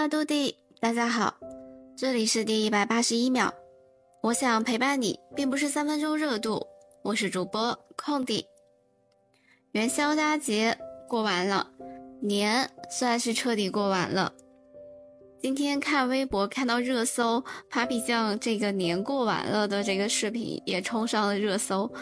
阿杜迪，大家好，这里是第一百八十一秒。我想陪伴你，并不是三分钟热度。我是主播空地。元宵佳节过完了，年算是彻底过完了。今天看微博看到热搜，Papi 酱这个年过完了的这个视频也冲上了热搜。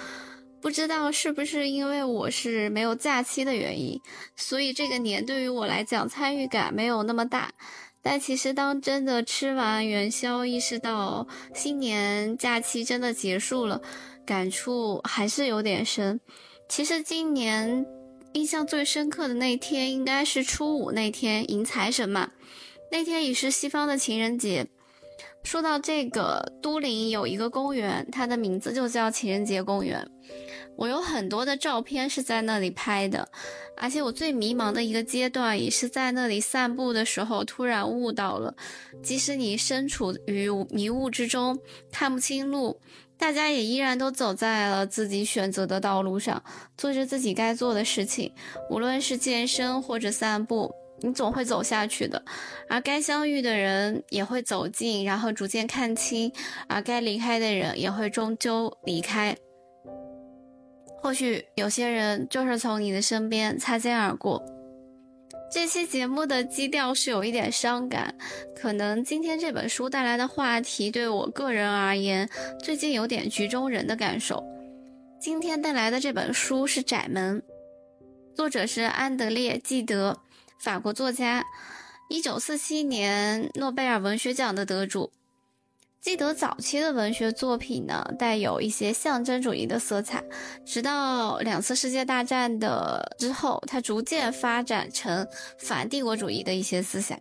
不知道是不是因为我是没有假期的原因，所以这个年对于我来讲参与感没有那么大。但其实当真的吃完元宵，意识到新年假期真的结束了，感触还是有点深。其实今年印象最深刻的那天应该是初五那天迎财神嘛，那天已是西方的情人节。说到这个，都灵有一个公园，它的名字就叫情人节公园。我有很多的照片是在那里拍的，而且我最迷茫的一个阶段也是在那里散步的时候突然悟到了，即使你身处于迷雾之中看不清路，大家也依然都走在了自己选择的道路上，做着自己该做的事情，无论是健身或者散步。你总会走下去的，而该相遇的人也会走近，然后逐渐看清；而该离开的人也会终究离开。或许有些人就是从你的身边擦肩而过。这期节目的基调是有一点伤感，可能今天这本书带来的话题对我个人而言，最近有点局中人的感受。今天带来的这本书是《窄门》，作者是安德烈·纪德。法国作家，一九四七年诺贝尔文学奖的得主。记得早期的文学作品呢，带有一些象征主义的色彩，直到两次世界大战的之后，他逐渐发展成反帝国主义的一些思想。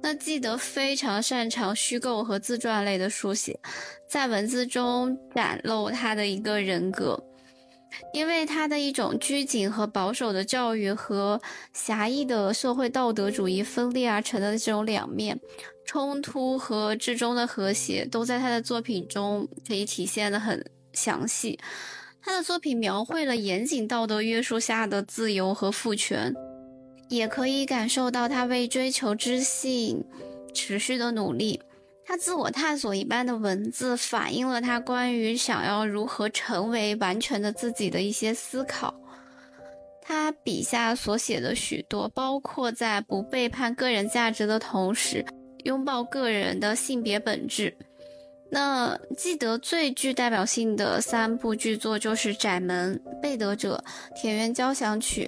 那记得非常擅长虚构和自传类的书写，在文字中展露他的一个人格。因为他的一种拘谨和保守的教育和狭义的社会道德主义分裂而成的这种两面冲突和至终的和谐，都在他的作品中可以体现的很详细。他的作品描绘了严谨道德约束下的自由和父权，也可以感受到他为追求知性持续的努力。他自我探索一般的文字，反映了他关于想要如何成为完全的自己的一些思考。他笔下所写的许多，包括在不背叛个人价值的同时，拥抱个人的性别本质。那记得最具代表性的三部巨作就是《窄门》《贝德者》《田园交响曲》，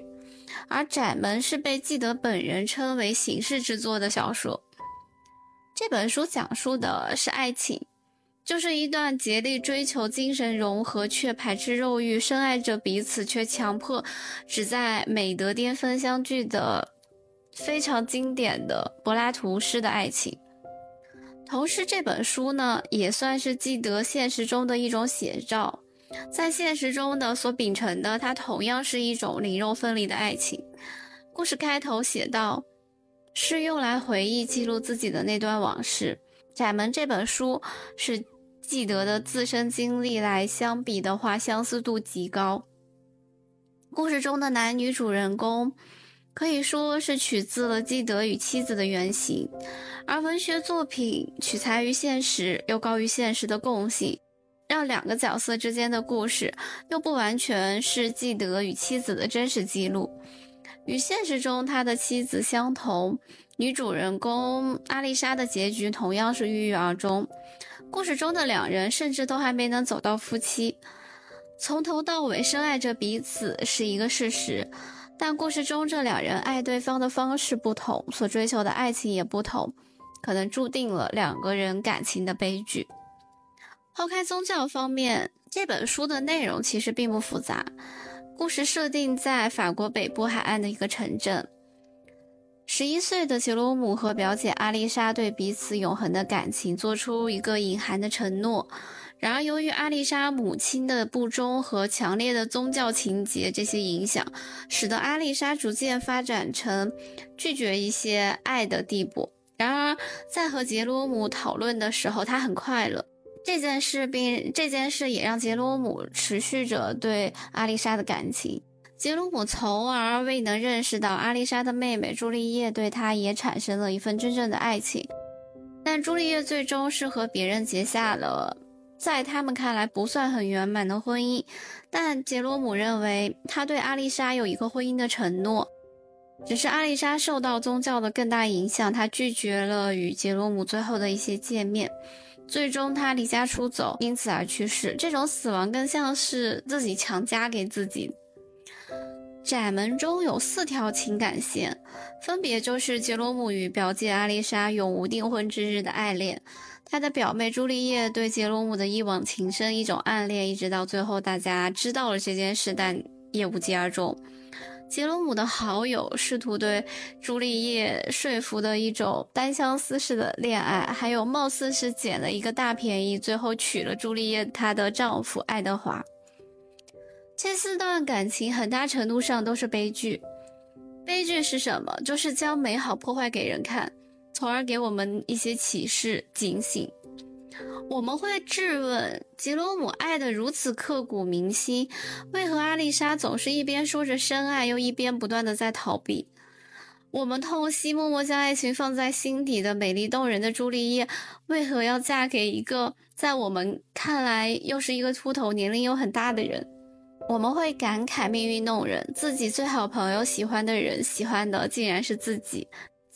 而《窄门》是被记得本人称为形式之作的小说。这本书讲述的是爱情，就是一段竭力追求精神融合却排斥肉欲、深爱着彼此却强迫只在美德巅峰相聚的非常经典的柏拉图式的爱情。同时，这本书呢也算是记得现实中的一种写照，在现实中的所秉承的，它同样是一种灵肉分离的爱情。故事开头写道。是用来回忆、记录自己的那段往事。《窄门》这本书是记得的自身经历来相比的话，相似度极高。故事中的男女主人公可以说是取自了记得与妻子的原型，而文学作品取材于现实又高于现实的共性，让两个角色之间的故事又不完全是记得与妻子的真实记录。与现实中他的妻子相同，女主人公阿丽莎的结局同样是郁郁而终。故事中的两人甚至都还没能走到夫妻，从头到尾深爱着彼此是一个事实，但故事中这两人爱对方的方式不同，所追求的爱情也不同，可能注定了两个人感情的悲剧。抛开宗教方面，这本书的内容其实并不复杂。故事设定在法国北部海岸的一个城镇。十一岁的杰罗姆和表姐阿丽莎对彼此永恒的感情做出一个隐含的承诺。然而，由于阿丽莎母亲的不忠和强烈的宗教情节这些影响，使得阿丽莎逐渐发展成拒绝一些爱的地步。然而，在和杰罗姆讨论的时候，她很快乐。这件事并这件事也让杰罗姆持续着对阿丽莎的感情。杰罗姆从而未能认识到阿丽莎的妹妹朱丽叶对他也产生了一份真正的爱情。但朱丽叶最终是和别人结下了在他们看来不算很圆满的婚姻。但杰罗姆认为他对阿丽莎有一个婚姻的承诺，只是阿丽莎受到宗教的更大影响，她拒绝了与杰罗姆最后的一些见面。最终，她离家出走，因此而去世。这种死亡更像是自己强加给自己。窄门中有四条情感线，分别就是杰罗姆与表姐阿丽莎永无订婚之日的爱恋，他的表妹朱丽叶对杰罗姆的一往情深，一种暗恋，一直到最后大家知道了这件事，但也无疾而终。杰罗姆的好友试图对朱丽叶说服的一种单相思式的恋爱，还有貌似是捡了一个大便宜，最后娶了朱丽叶她的丈夫爱德华。这四段感情很大程度上都是悲剧。悲剧是什么？就是将美好破坏给人看，从而给我们一些启示、警醒。我们会质问吉罗姆爱得如此刻骨铭心，为何阿丽莎总是一边说着深爱，又一边不断的在逃避？我们痛惜默默将爱情放在心底的美丽动人的朱丽叶，为何要嫁给一个在我们看来又是一个秃头、年龄又很大的人？我们会感慨命运弄人，自己最好朋友喜欢的人，喜欢的竟然是自己，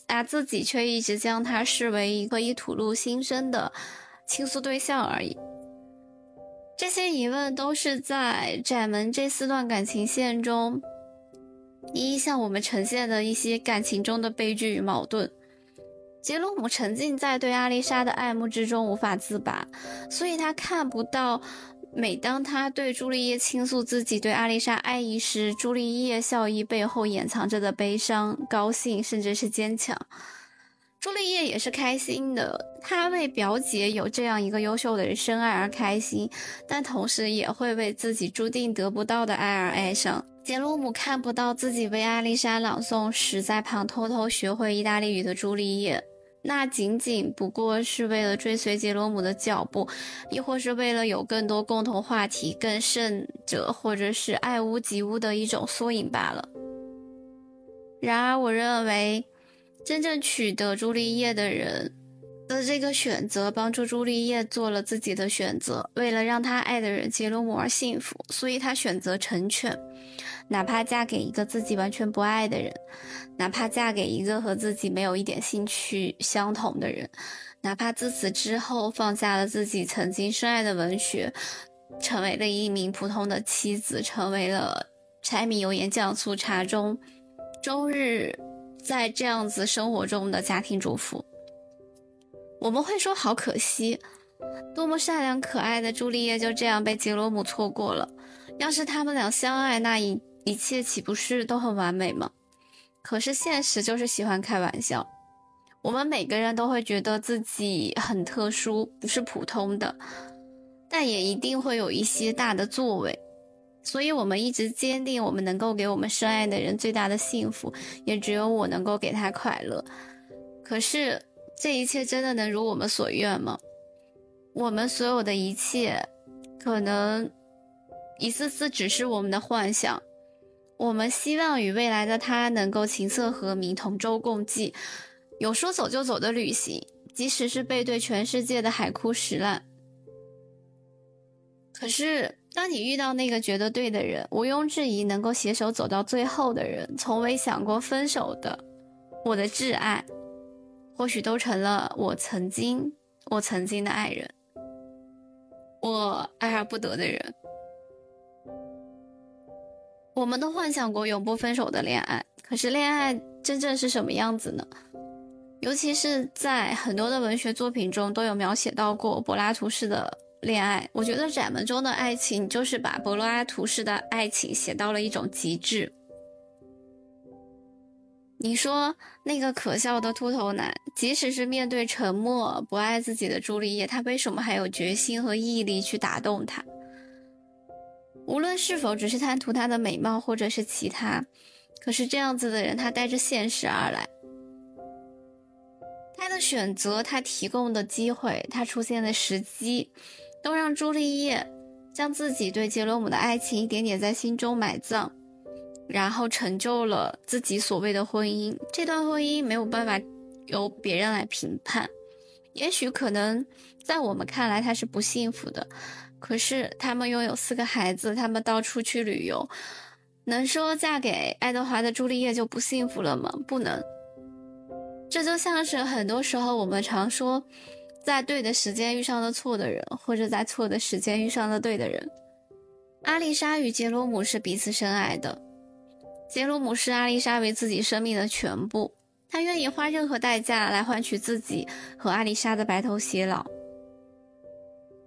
而自己却一直将他视为一个以吐露心声的。倾诉对象而已。这些疑问都是在窄门这四段感情线中，一一向我们呈现的一些感情中的悲剧与矛盾。杰罗姆沉浸在对阿丽莎的爱慕之中无法自拔，所以他看不到，每当他对朱丽叶倾诉自己对阿丽莎爱意时，朱丽叶笑意背后掩藏着的悲伤、高兴，甚至是坚强。朱丽叶也是开心的，她为表姐有这样一个优秀的人深爱而开心，但同时也会为自己注定得不到的爱而哀伤。杰罗姆看不到自己为阿丽莎朗诵时在旁偷偷学会意大利语的朱丽叶，那仅仅不过是为了追随杰罗姆的脚步，亦或是为了有更多共同话题，更甚者，或者是爱屋及乌的一种缩影罢了。然而，我认为。真正取得朱丽叶的人的这个选择，帮助朱丽叶做了自己的选择。为了让她爱的人杰罗姆而幸福，所以她选择成全，哪怕嫁给一个自己完全不爱的人，哪怕嫁给一个和自己没有一点兴趣相同的人，哪怕自此之后放下了自己曾经深爱的文学，成为了一名普通的妻子，成为了柴米油盐酱醋茶中终日。在这样子生活中的家庭主妇，我们会说好可惜，多么善良可爱的朱丽叶就这样被杰罗姆错过了。要是他们俩相爱，那一一切岂不是都很完美吗？可是现实就是喜欢开玩笑，我们每个人都会觉得自己很特殊，不是普通的，但也一定会有一些大的作为。所以，我们一直坚定，我们能够给我们深爱的人最大的幸福，也只有我能够给他快乐。可是，这一切真的能如我们所愿吗？我们所有的一切，可能一次次只是我们的幻想。我们希望与未来的他能够琴瑟和鸣，同舟共济，有说走就走的旅行，即使是背对全世界的海枯石烂。可是。当你遇到那个觉得对的人，毋庸置疑能够携手走到最后的人，从未想过分手的，我的挚爱，或许都成了我曾经我曾经的爱人，我爱而不得的人。我们都幻想过永不分手的恋爱，可是恋爱真正是什么样子呢？尤其是在很多的文学作品中，都有描写到过柏拉图式的。恋爱，我觉得窄门中的爱情就是把柏拉图式的爱情写到了一种极致。你说那个可笑的秃头男，即使是面对沉默不爱自己的朱丽叶，他为什么还有决心和毅力去打动她？无论是否只是贪图她的美貌，或者是其他，可是这样子的人，他带着现实而来。他的选择，他提供的机会，他出现的时机。都让朱丽叶将自己对杰罗姆的爱情一点点在心中埋葬，然后成就了自己所谓的婚姻。这段婚姻没有办法由别人来评判，也许可能在我们看来他是不幸福的，可是他们拥有四个孩子，他们到处去旅游，能说嫁给爱德华的朱丽叶就不幸福了吗？不能。这就像是很多时候我们常说，在对的时间遇上了错的人，或者在错的时间遇上了对的人。阿丽莎与杰罗姆是彼此深爱的。杰罗姆视阿丽莎为自己生命的全部，他愿意花任何代价来换取自己和阿丽莎的白头偕老。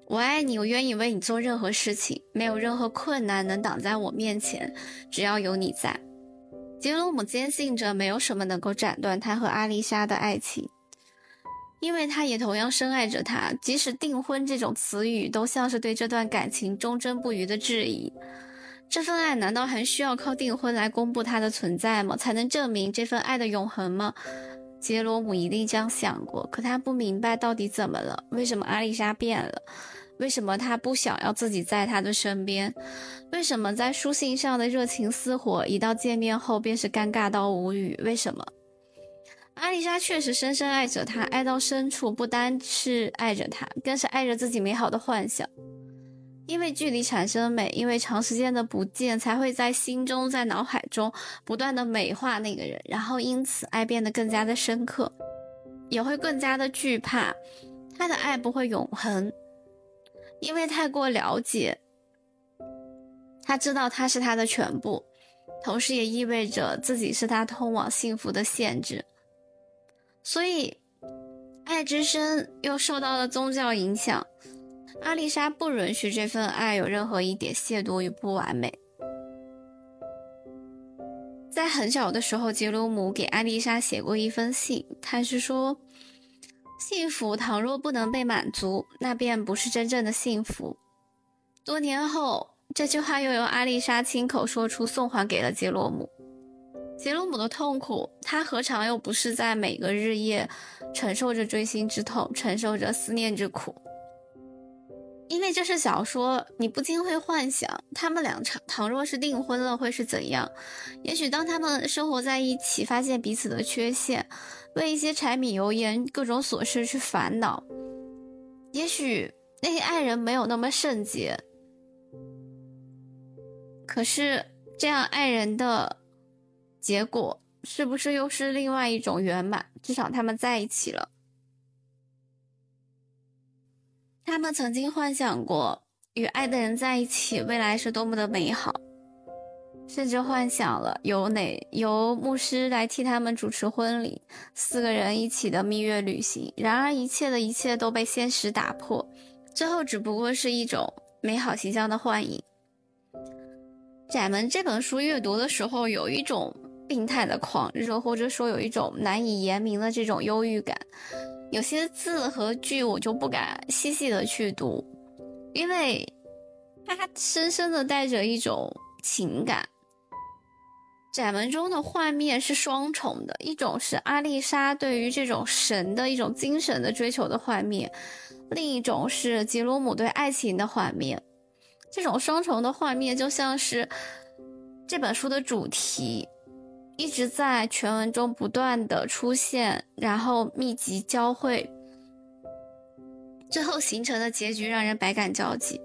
我爱你，我愿意为你做任何事情，没有任何困难能挡在我面前，只要有你在。杰罗姆坚信着，没有什么能够斩断他和阿丽莎的爱情。因为他也同样深爱着她，即使订婚这种词语都像是对这段感情忠贞不渝的质疑。这份爱难道还需要靠订婚来公布它的存在吗？才能证明这份爱的永恒吗？杰罗姆一定这样想过，可他不明白到底怎么了？为什么阿丽莎变了？为什么他不想要自己在他的身边？为什么在书信上的热情似火，一到见面后便是尴尬到无语？为什么？阿丽莎确实深深爱着他，爱到深处，不单是爱着他，更是爱着自己美好的幻想。因为距离产生美，因为长时间的不见，才会在心中、在脑海中不断的美化那个人，然后因此爱变得更加的深刻，也会更加的惧怕他的爱不会永恒，因为太过了解，他知道他是他的全部，同时也意味着自己是他通往幸福的限制。所以，爱之深又受到了宗教影响。阿丽莎不允许这份爱有任何一点亵渎与不完美。在很小的时候，杰罗姆给阿丽莎写过一封信，他是说：“幸福倘若不能被满足，那便不是真正的幸福。”多年后，这句话又由阿丽莎亲口说出，送还给了杰罗姆。杰罗姆的痛苦，他何尝又不是在每个日夜承受着锥心之痛，承受着思念之苦？因为这是小说，你不禁会幻想，他们俩场倘若是订婚了，会是怎样？也许当他们生活在一起，发现彼此的缺陷，为一些柴米油盐、各种琐事去烦恼，也许那些爱人没有那么圣洁，可是这样爱人的。结果是不是又是另外一种圆满？至少他们在一起了。他们曾经幻想过与爱的人在一起，未来是多么的美好，甚至幻想了由哪由牧师来替他们主持婚礼，四个人一起的蜜月旅行。然而，一切的一切都被现实打破，最后只不过是一种美好形象的幻影。窄门这本书阅读的时候，有一种。病态的狂热，或者说有一种难以言明的这种忧郁感，有些字和句我就不敢细细的去读，因为它深深的带着一种情感。窄门中的画面是双重的，一种是阿丽莎对于这种神的一种精神的追求的画面，另一种是杰罗姆对爱情的画面。这种双重的画面就像是这本书的主题。一直在全文中不断的出现，然后密集交汇，最后形成的结局让人百感交集。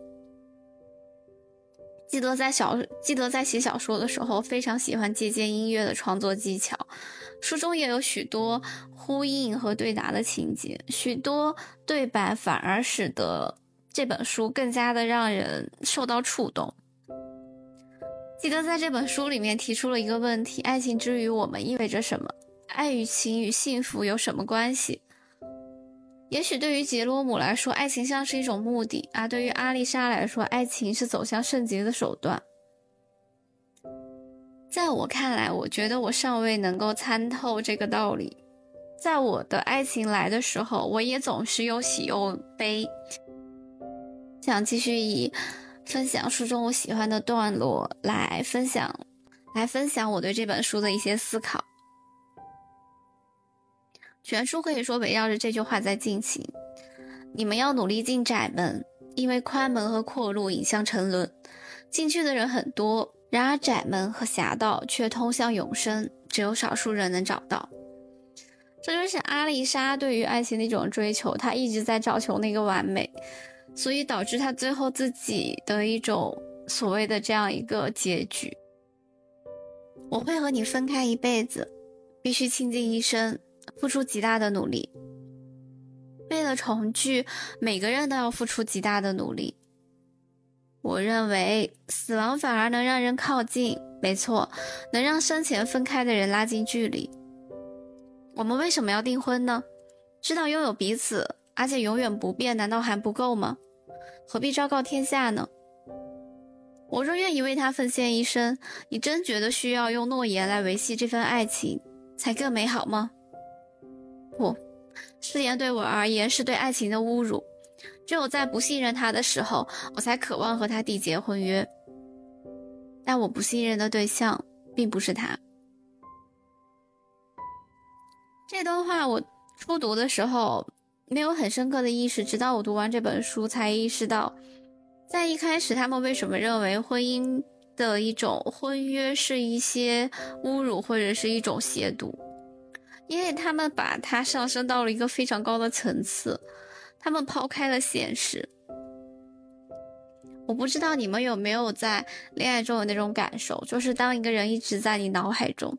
记得在小记得在写小说的时候，非常喜欢借鉴音乐的创作技巧，书中也有许多呼应和对答的情节，许多对白反而使得这本书更加的让人受到触动。记得在这本书里面提出了一个问题：爱情之于我们意味着什么？爱与情与幸福有什么关系？也许对于杰罗姆来说，爱情像是一种目的；而对于阿丽莎来说，爱情是走向圣洁的手段。在我看来，我觉得我尚未能够参透这个道理。在我的爱情来的时候，我也总是又喜又悲。想继续以。分享书中我喜欢的段落，来分享，来分享我对这本书的一些思考。全书可以说围绕着这句话在进行：你们要努力进窄门，因为宽门和阔路引向沉沦。进去的人很多，然而窄门和狭道却通向永生，只有少数人能找到。这就是阿丽莎对于爱情的一种追求，她一直在找求那个完美，所以导致他最后自己的一种所谓的这样一个结局。我会和你分开一辈子，必须倾尽一生，付出极大的努力。为了重聚，每个人都要付出极大的努力。我认为死亡反而能让人靠近，没错，能让生前分开的人拉近距离。我们为什么要订婚呢？知道拥有彼此，而且永远不变，难道还不够吗？何必昭告天下呢？我若愿意为他奉献一生，你真觉得需要用诺言来维系这份爱情才更美好吗？不，誓言对我而言是对爱情的侮辱。只有在不信任他的时候，我才渴望和他缔结婚约。但我不信任的对象并不是他。这段话我初读的时候没有很深刻的意识，直到我读完这本书才意识到。在一开始，他们为什么认为婚姻的一种婚约是一些侮辱或者是一种亵渎？因为他们把它上升到了一个非常高的层次，他们抛开了现实。我不知道你们有没有在恋爱中有那种感受，就是当一个人一直在你脑海中，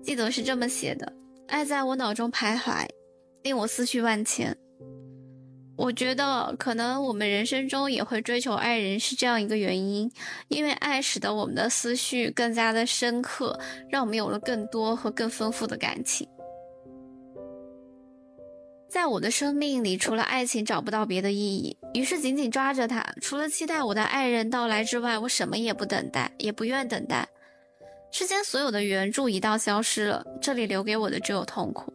记得是这么写的：爱在我脑中徘徊，令我思绪万千。我觉得可能我们人生中也会追求爱人，是这样一个原因，因为爱使得我们的思绪更加的深刻，让我们有了更多和更丰富的感情。在我的生命里，除了爱情找不到别的意义，于是紧紧抓着它。除了期待我的爱人到来之外，我什么也不等待，也不愿等待。世间所有的援助一道消失了，这里留给我的只有痛苦。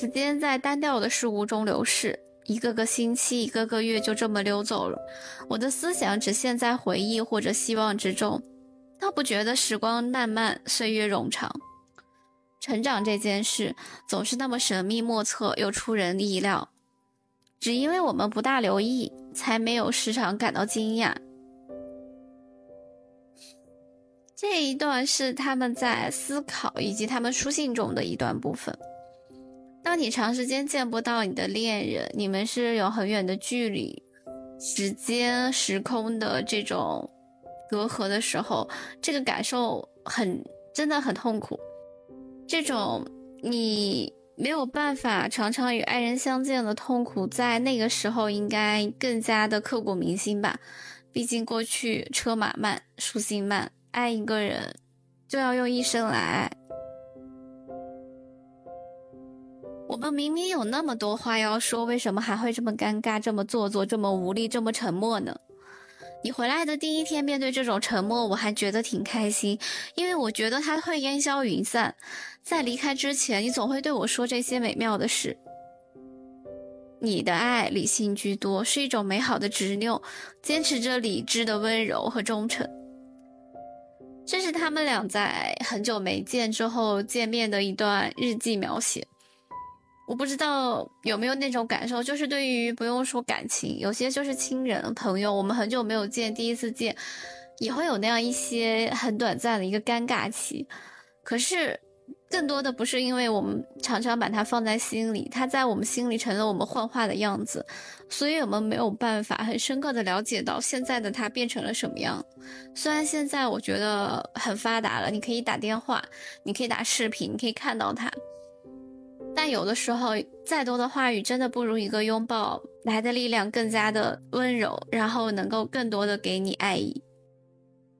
时间在单调的事物中流逝，一个个星期，一个个月就这么溜走了。我的思想只陷在回忆或者希望之中，倒不觉得时光漫漫，岁月冗长。成长这件事总是那么神秘莫测，又出人意料。只因为我们不大留意，才没有时常感到惊讶。这一段是他们在思考以及他们书信中的一段部分。当你长时间见不到你的恋人，你们是有很远的距离、时间、时空的这种隔阂的时候，这个感受很真的很痛苦。这种你没有办法常常与爱人相见的痛苦，在那个时候应该更加的刻骨铭心吧。毕竟过去车马慢，书信慢，爱一个人就要用一生来爱。我们明明有那么多话要说，为什么还会这么尴尬、这么做作、这么无力、这么沉默呢？你回来的第一天，面对这种沉默，我还觉得挺开心，因为我觉得它会烟消云散。在离开之前，你总会对我说这些美妙的事。你的爱理性居多，是一种美好的执拗，坚持着理智的温柔和忠诚。这是他们俩在很久没见之后见面的一段日记描写。我不知道有没有那种感受，就是对于不用说感情，有些就是亲人朋友，我们很久没有见，第一次见，也会有那样一些很短暂的一个尴尬期。可是，更多的不是因为我们常常把它放在心里，它在我们心里成了我们幻化的样子，所以我们没有办法很深刻的了解到现在的它变成了什么样。虽然现在我觉得很发达了，你可以打电话，你可以打视频，你可以看到它。但有的时候，再多的话语真的不如一个拥抱来的力量更加的温柔，然后能够更多的给你爱意。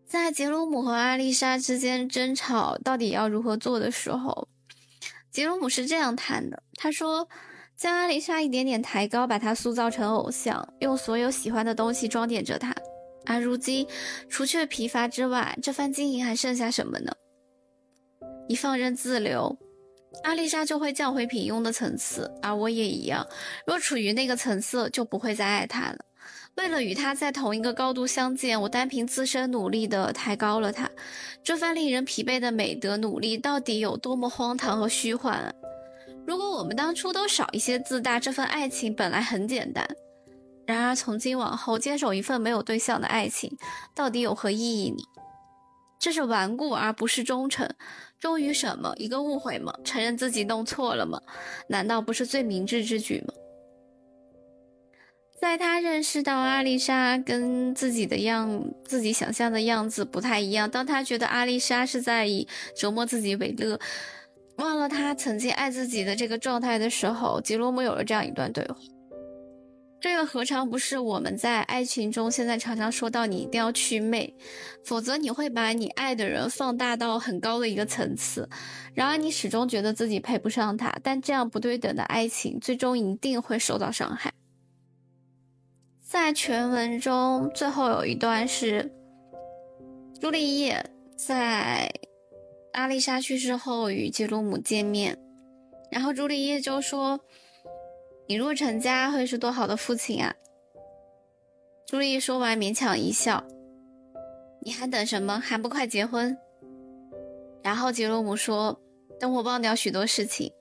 在杰鲁姆和阿丽莎之间争吵到底要如何做的时候，杰鲁姆是这样谈的：他说，将阿丽莎一点点抬高，把她塑造成偶像，用所有喜欢的东西装点着她。而如今，除却疲乏之外，这番经营还剩下什么呢？你放任自流。阿丽莎就会降回平庸的层次，而我也一样。若处于那个层次，就不会再爱他了。为了与他在同一个高度相见，我单凭自身努力的抬高了他。这番令人疲惫的美德努力，到底有多么荒唐和虚幻！如果我们当初都少一些自大，这份爱情本来很简单。然而从今往后坚守一份没有对象的爱情，到底有何意义呢？这是顽固而不是忠诚。忠于什么？一个误会吗？承认自己弄错了吗？难道不是最明智之举吗？在他认识到阿丽莎跟自己的样、自己想象的样子不太一样，当他觉得阿丽莎是在以折磨自己为乐，忘了他曾经爱自己的这个状态的时候，吉罗姆有了这样一段对话。这又何尝不是我们在爱情中现在常常说到，你一定要祛魅，否则你会把你爱的人放大到很高的一个层次，然而你始终觉得自己配不上他，但这样不对等的爱情，最终一定会受到伤害。在全文中，最后有一段是朱丽叶在阿丽莎去世后与杰鲁姆见面，然后朱丽叶就说：“你若成家，会是多好的父亲啊！”朱丽叶说完，勉强一笑：“你还等什么？还不快结婚？”然后杰罗姆说：“等我忘掉许多事情。”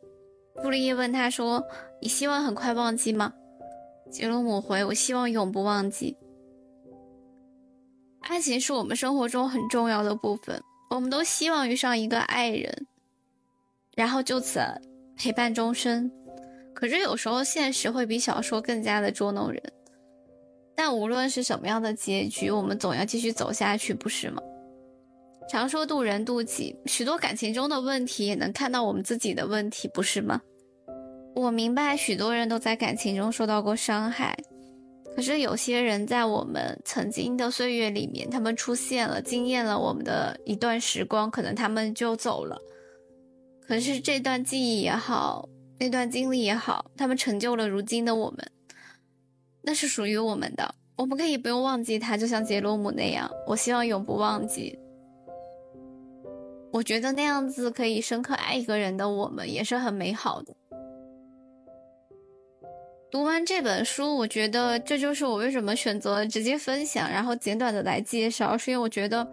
朱丽叶问他说：“你希望很快忘记吗？”杰罗姆回：“我希望永不忘记。爱情是我们生活中很重要的部分，我们都希望遇上一个爱人，然后就此陪伴终生。可是有时候现实会比小说更加的捉弄人。但无论是什么样的结局，我们总要继续走下去，不是吗？常说渡人渡己，许多感情中的问题也能看到我们自己的问题，不是吗？”我明白，许多人都在感情中受到过伤害，可是有些人在我们曾经的岁月里面，他们出现了，惊艳了我们的一段时光，可能他们就走了。可是这段记忆也好，那段经历也好，他们成就了如今的我们，那是属于我们的。我们可以不用忘记他，就像杰罗姆那样，我希望永不忘记。我觉得那样子可以深刻爱一个人的我们，也是很美好的。读完这本书，我觉得这就是我为什么选择直接分享，然后简短的来介绍，是因为我觉得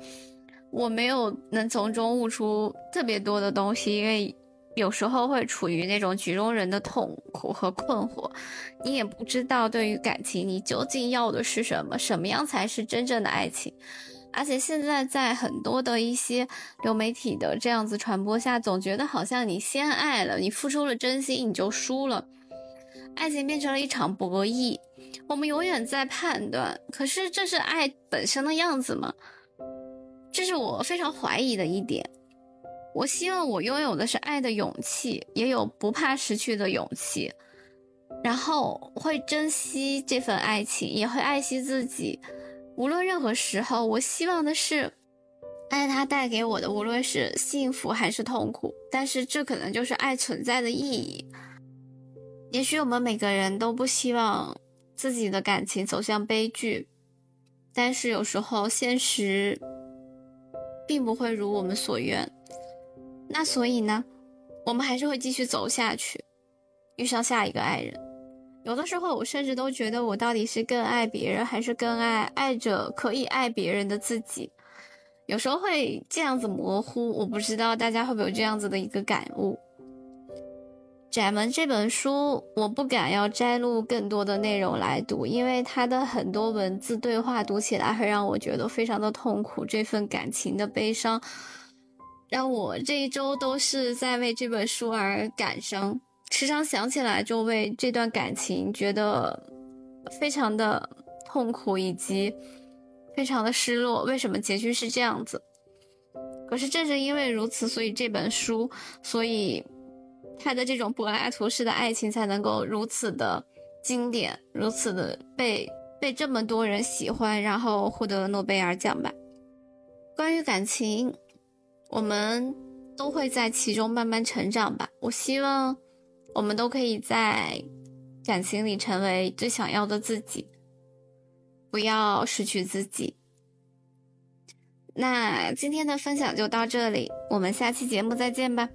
我没有能从中悟出特别多的东西，因为有时候会处于那种局中人的痛苦和困惑，你也不知道对于感情你究竟要的是什么，什么样才是真正的爱情，而且现在在很多的一些流媒体的这样子传播下，总觉得好像你先爱了，你付出了真心，你就输了。爱情变成了一场博弈，我们永远在判断。可是这是爱本身的样子吗？这是我非常怀疑的一点。我希望我拥有的是爱的勇气，也有不怕失去的勇气，然后会珍惜这份爱情，也会爱惜自己。无论任何时候，我希望的是爱它带给我的，无论是幸福还是痛苦。但是这可能就是爱存在的意义。也许我们每个人都不希望自己的感情走向悲剧，但是有时候现实并不会如我们所愿。那所以呢，我们还是会继续走下去，遇上下一个爱人。有的时候，我甚至都觉得，我到底是更爱别人，还是更爱爱着可以爱别人的自己？有时候会这样子模糊，我不知道大家会不会有这样子的一个感悟。窄门这本书，我不敢要摘录更多的内容来读，因为它的很多文字对话读起来会让我觉得非常的痛苦。这份感情的悲伤，让我这一周都是在为这本书而感伤，时常想起来就为这段感情觉得非常的痛苦，以及非常的失落。为什么结局是这样子？可是正是因为如此，所以这本书，所以。他的这种柏拉图式的爱情才能够如此的经典，如此的被被这么多人喜欢，然后获得诺贝尔奖吧。关于感情，我们都会在其中慢慢成长吧。我希望我们都可以在感情里成为最想要的自己，不要失去自己。那今天的分享就到这里，我们下期节目再见吧。